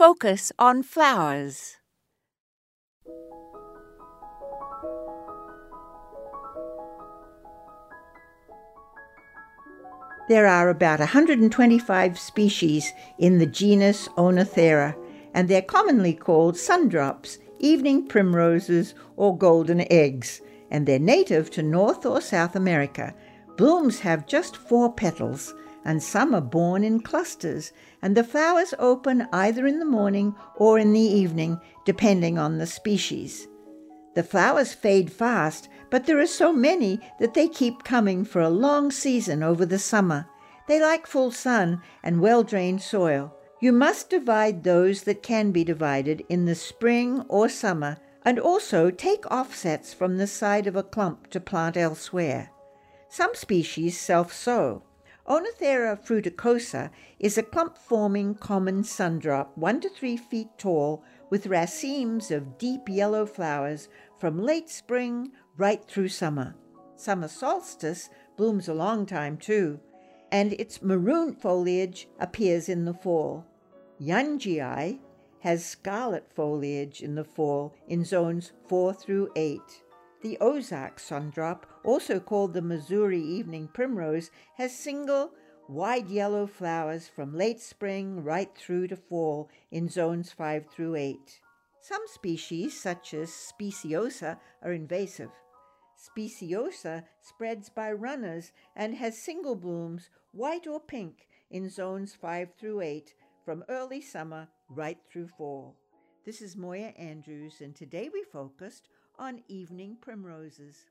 focus on flowers. There are about 125 species in the genus Oenothera, and they're commonly called sundrops, evening primroses, or golden eggs, and they're native to North or South America. Blooms have just four petals, and some are born in clusters, and the flowers open either in the morning or in the evening, depending on the species. The flowers fade fast, but there are so many that they keep coming for a long season over the summer. They like full sun and well drained soil. You must divide those that can be divided in the spring or summer, and also take offsets from the side of a clump to plant elsewhere. Some species self sow. Oenothera fruticosa is a clump forming common sundrop, one to three feet tall, with racemes of deep yellow flowers from late spring right through summer. Summer solstice blooms a long time too, and its maroon foliage appears in the fall. Youngii has scarlet foliage in the fall in zones 4 through 8. The Ozark sundrop, also called the Missouri evening primrose, has single wide yellow flowers from late spring right through to fall in zones 5 through 8. Some species, such as Speciosa, are invasive. Speciosa spreads by runners and has single blooms, white or pink, in zones 5 through 8 from early summer right through fall. This is Moya Andrews, and today we focused on evening primroses.